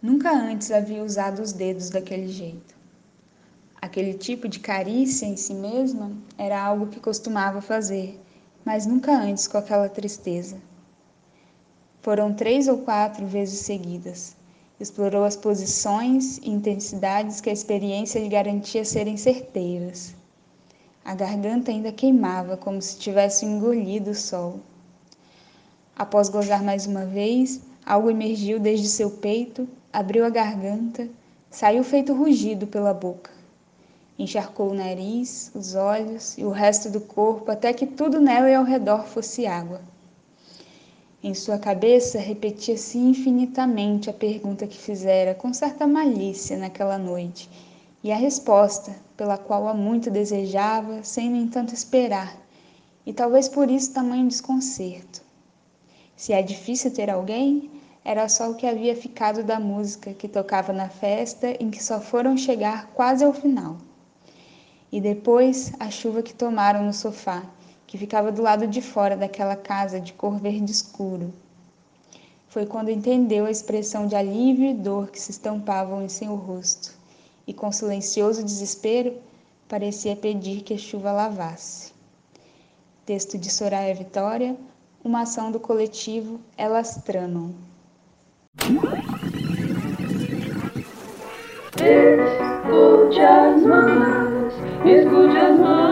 Nunca antes havia usado os dedos daquele jeito. Aquele tipo de carícia em si mesma era algo que costumava fazer, mas nunca antes com aquela tristeza. Foram três ou quatro vezes seguidas. Explorou as posições e intensidades que a experiência lhe garantia serem certeiras. A garganta ainda queimava como se tivesse engolido o sol. Após gozar mais uma vez, algo emergiu desde seu peito, abriu a garganta, saiu feito rugido pela boca. Encharcou o nariz, os olhos e o resto do corpo até que tudo nela e ao redor fosse água. Em sua cabeça repetia-se infinitamente a pergunta que fizera com certa malícia naquela noite, e a resposta, pela qual há muito desejava, sem no entanto esperar, e talvez por isso tamanho desconcerto. Se é difícil ter alguém, era só o que havia ficado da música que tocava na festa em que só foram chegar quase ao final. E depois a chuva que tomaram no sofá, que ficava do lado de fora daquela casa de cor verde escuro. Foi quando entendeu a expressão de alívio e dor que se estampavam em seu rosto, e com silencioso desespero parecia pedir que a chuva lavasse. Texto de Soraya Vitória, uma ação do coletivo Elas Tramam. Escute as mãos, escute as mãos.